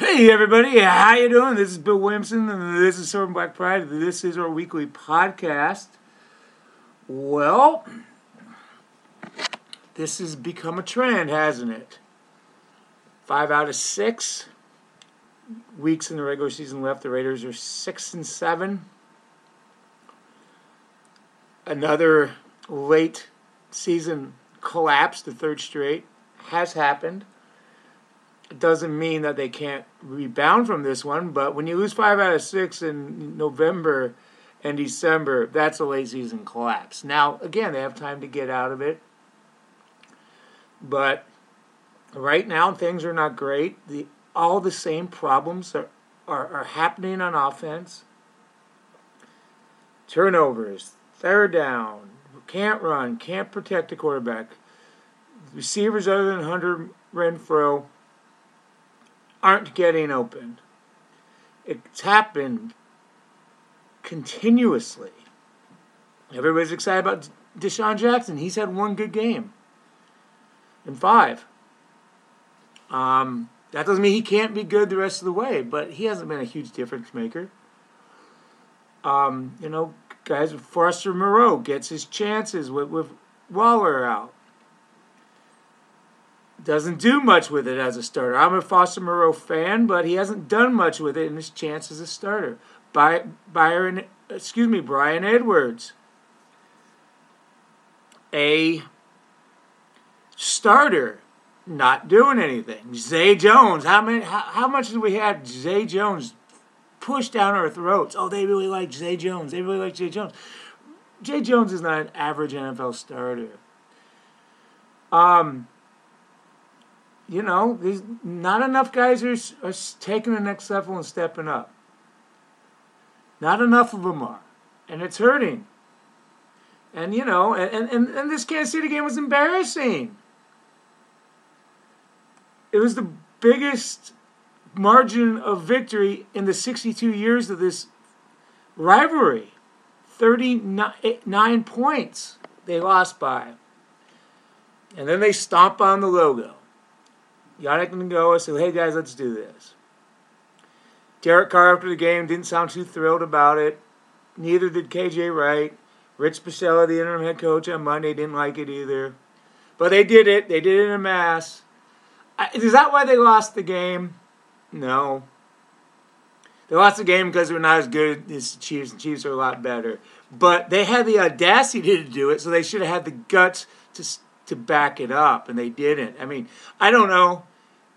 Hey everybody, how you doing? This is Bill Williamson and this is Silver and Black Pride. This is our weekly podcast. Well, this has become a trend, hasn't it? Five out of six weeks in the regular season left. The Raiders are six and seven. Another late season collapse, the third straight, has happened. Doesn't mean that they can't rebound from this one, but when you lose five out of six in November and December, that's a late season collapse. Now, again, they have time to get out of it, but right now things are not great. The all the same problems are, are, are happening on offense. Turnovers, third down, can't run, can't protect the quarterback. Receivers other than Hunter Renfrow aren't getting open. It's happened continuously. Everybody's excited about DeSean Jackson. He's had one good game in five. Um, that doesn't mean he can't be good the rest of the way, but he hasn't been a huge difference maker. Um, you know, guys, Foster Moreau gets his chances with, with Waller out. Doesn't do much with it as a starter. I'm a Foster Moreau fan, but he hasn't done much with it in his chance as a starter. By Byron, excuse me, Bryan Edwards, a starter, not doing anything. Zay Jones, how many? How, how much did we have Zay Jones pushed down our throats? Oh, they really like Zay Jones. They really like Zay Jones. Zay Jones is not an average NFL starter. Um, you know, there's not enough guys are, are taking the next level and stepping up. Not enough of them are. And it's hurting. And, you know, and, and, and this Kansas City game was embarrassing. It was the biggest margin of victory in the 62 years of this rivalry. 39 eh, points they lost by. And then they stomp on the logo. Yannick Ngakoue said, hey guys, let's do this. Derek Carr after the game didn't sound too thrilled about it. Neither did KJ Wright. Rich Bisaccia, the interim head coach on Monday, didn't like it either. But they did it. They did it in a mass. Is that why they lost the game? No. They lost the game because they were not as good as the Chiefs. The Chiefs are a lot better. But they had the audacity to do it, so they should have had the guts to to back it up, and they didn't. I mean, I don't know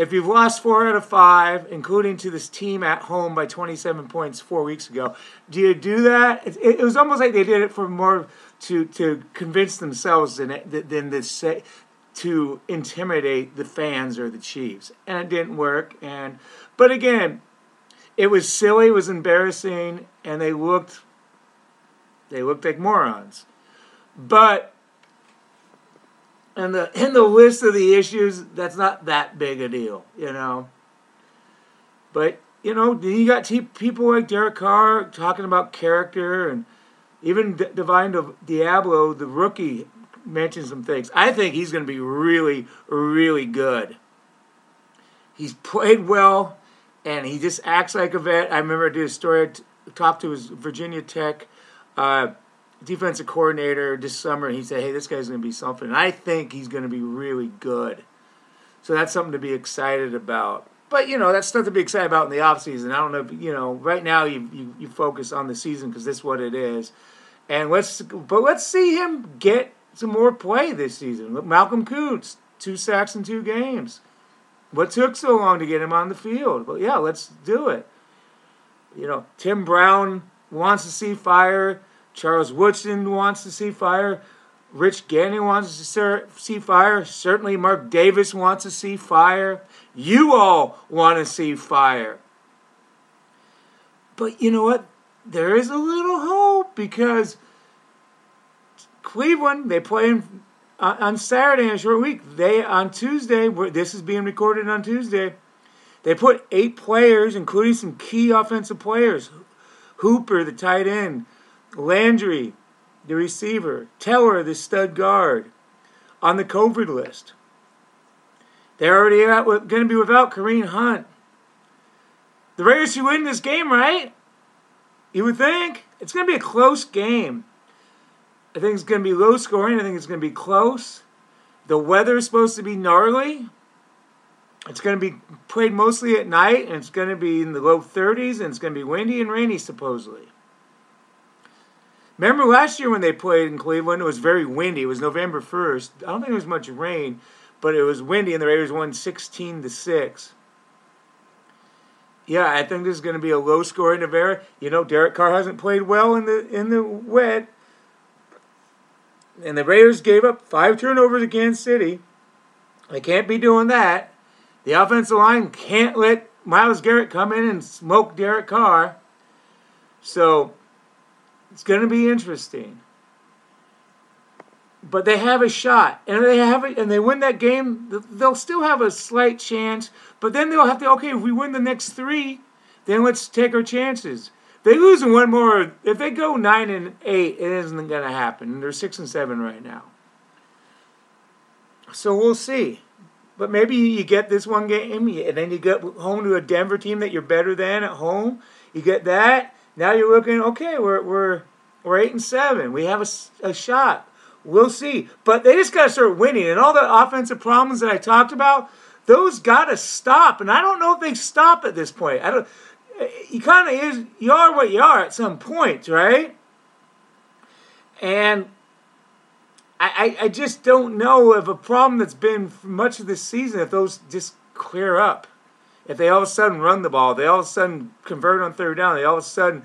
if you've lost four out of five, including to this team at home by 27 points four weeks ago, do you do that? It, it was almost like they did it for more to to convince themselves than than to say eh, to intimidate the fans or the Chiefs, and it didn't work. And but again, it was silly, it was embarrassing, and they looked they looked like morons. But in the in the list of the issues, that's not that big a deal, you know. But you know, you got t- people like Derek Carr talking about character, and even D- Divine Deablo, the rookie, mentioned some things. I think he's going to be really, really good. He's played well, and he just acts like a vet. I remember I did a story, t- talked to his Virginia Tech. Uh, defensive coordinator this summer. He said, "Hey, this guy's going to be something." And I think he's going to be really good. So that's something to be excited about. But you know, that's stuff to be excited about in the offseason. I don't know. If, you know, right now you you, you focus on the season because this is what it is. And let's but let's see him get some more play this season. Malcolm Koonce, two sacks in two games. What took so long to get him on the field? But yeah, let's do it. You know, Tim Brown wants to see fire. Charles Woodson wants to see fire. Rich Gannon wants to see fire. Certainly, Mark Davis wants to see fire. You all want to see fire. But you know what? There is a little hope because Cleveland, they play on Saturday in a short week. They, on Tuesday, this is being recorded on Tuesday, they put eight players, including some key offensive players Hooper, the tight end, Landry, the receiver, Teller, the stud guard, on the COVID list. They're already going to be without Kareem Hunt. The Raiders should win this game, right? You would think. It's going to be a close game. I think it's going to be low scoring. I think it's going to be close. The weather is supposed to be gnarly. It's going to be played mostly at night, and it's going to be in the low 30s, and it's going to be windy and rainy, supposedly. Remember last year when they played in Cleveland? It was very windy. It was November 1st. I don't think there was much rain, but it was windy, and the Raiders won 16 to 6. Yeah, I think this is going to be a low scoring affair. You know, Derek Carr hasn't played well in the in the wet, and the Raiders gave up five turnovers against City. They can't be doing that. The offensive line can't let Myles Garrett come in and smoke Derek Carr. So it's going to be interesting. But they have a shot, and they have it, and they win that game. They'll still have a slight chance, but then they'll have to. Okay, if we win the next three, then let's take our chances. They lose one more. If they go nine and eight, it isn't going to happen. They're six and seven right now. So we'll see. But maybe you get this one game, and then you get home to a Denver team that you're better than at home. You get that, now you're looking, okay, we're we're we're eight and seven. We have a, a shot. We'll see. But they just got to start winning, and all the offensive problems that I talked about, those got to stop. And I don't know if they stop at this point. I don't. You kind of is. You are what you are at some point, right? And I, I, I just don't know of a problem that's been much of this season if those just clear up if they all of a sudden run the ball, they all of a sudden convert on third down, they all of a sudden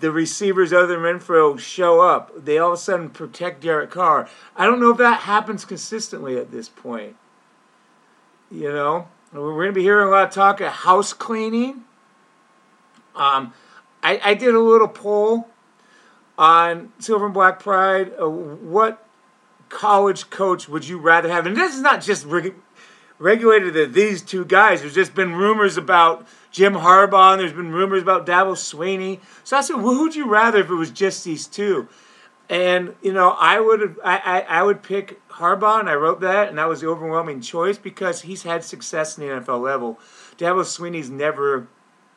the receivers other than Renfrow show up, they all of a sudden protect Derek Carr. I don't know if that happens consistently at this point. You know, we're going to be hearing a lot of talk of house cleaning. Um, I, I did a little poll on Silver and Black Pride. Uh, what college coach would you rather have? And this is not just regulated to these two guys. There's just been rumors about Jim Harbaugh, and there's been rumors about Dabo Swinney. So I said, well, who'd you rather if it was just these two? And you know, I would I, I, I would pick Harbaugh, and I wrote that, and that was the overwhelming choice because he's had success in the NFL level. Dabo Swinney's never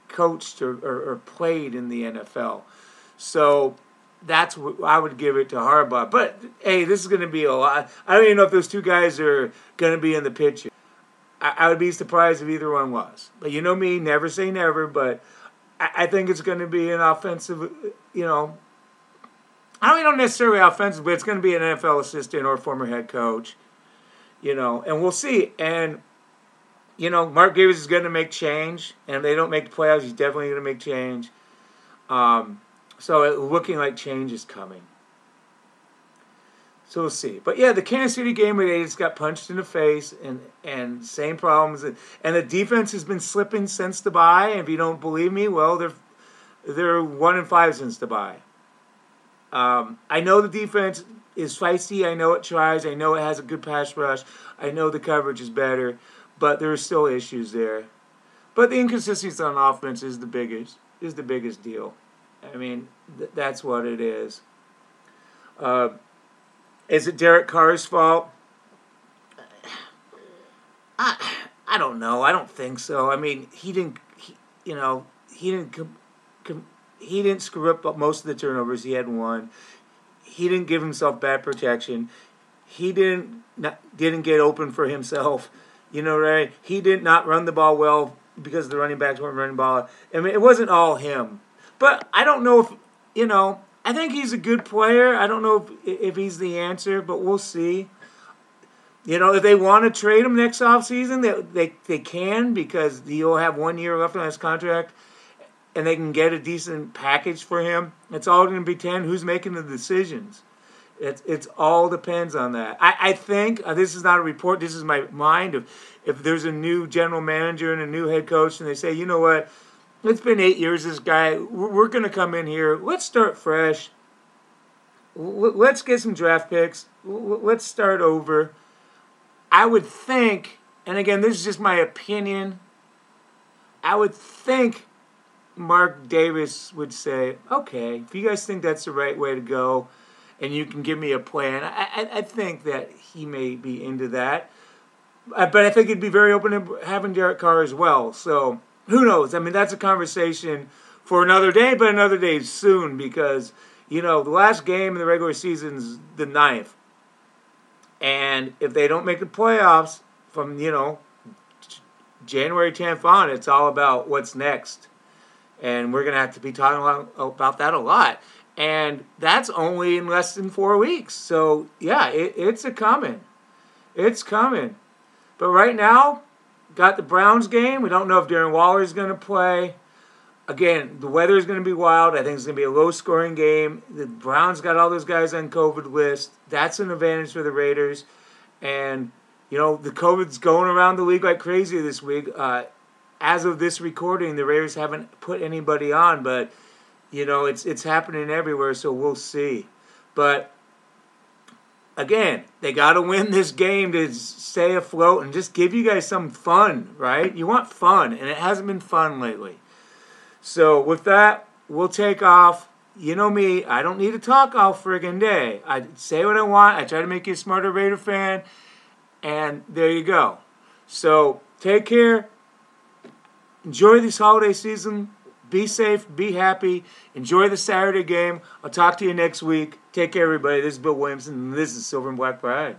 coached or, or, or played in the NFL, so that's what I would give it to Harbaugh. But hey, this is going to be a lot. I don't even know if those two guys are going to be in the picture. I, I, would be surprised if either one was. But you know me, never say never. But I, I think it's going to be an offensive. You know, I don't know necessarily offensive, but it's going to be an NFL assistant or former head coach. You know, and we'll see. And you know, Mark Davis is going to make change, and if they don't make the playoffs, he's definitely going to make change. Um, so it looking like change is coming. So we'll see. But yeah, the Kansas City game where they just got punched in the face and and same problems and the defense has been slipping since the bye. And if you don't believe me, well they're they're one and five since the bye. Um, I know the defense is feisty. I know it tries. I know it has a good pass rush. I know the coverage is better, but there are still issues there. But the inconsistency on offense is the biggest is the biggest deal. I mean, th- that's what it is. Uh, is it Derek Carr's fault? I I don't know. I don't think so. I mean, he didn't. He, you know, he didn't. Com, com, he didn't screw up most of the turnovers. He had one. He didn't give himself bad protection. He didn't not, didn't get open for himself. You know, right? He did not run the ball well because the running backs weren't running ball. I mean, it wasn't all him. But I don't know if you know. I think he's a good player. I don't know if, if he's the answer, but we'll see. You know, if they want to trade him next offseason, they, they, they can because he'll have one year left on his contract and they can get a decent package for him. It's all going to be 10 who's making the decisions. It it's all depends on that. I, I think uh, this is not a report. This is my mind of if there's a new general manager and a new head coach, and they say, you know what, it's been eight years. This guy, we're, going to come in here. Let's start fresh. Let's get some draft picks. Let's start over. I would think, and again, this is just my opinion. I would think Mark Davis would say, okay, if you guys think that's the right way to go and you can give me a plan, I, I, I think that he may be into that. Uh, but I think he'd be very open to having Derek Carr as well. So who knows? I mean, that's a conversation for another day, but another day soon because, you know, the last game in the regular season's the ninth. And if they don't make the playoffs from, you know, January 10th on, it's all about what's next. And we're going to have to be talking about that a lot. And that's only in less than four weeks. So, yeah, it, it's a coming. It's coming. But right now, got the Browns game. We don't know if Darren Waller is going to play. Again, the weather is going to be wild. I think it's going to be a low scoring game. The Browns got all those guys on COVID list. That's an advantage for the Raiders. And, you know, the COVID's going around the league like crazy this week. Uh, as of this recording, the Raiders haven't put anybody on, but you know it's it's happening everywhere. So we'll see. But again, they got to win this game to stay afloat and just give you guys some fun, right? You want fun, and it hasn't been fun lately. So with that, we'll take off. You know me, I don't need to talk all friggin' day. I say what I want. I try to make you a smarter Raider fan, and there you go. So take care enjoy this holiday season. Be safe, be happy, enjoy the Saturday game. I'll talk to you next week. Take care, everybody. This is Bill Williamson, and this is Silver and Black Pride.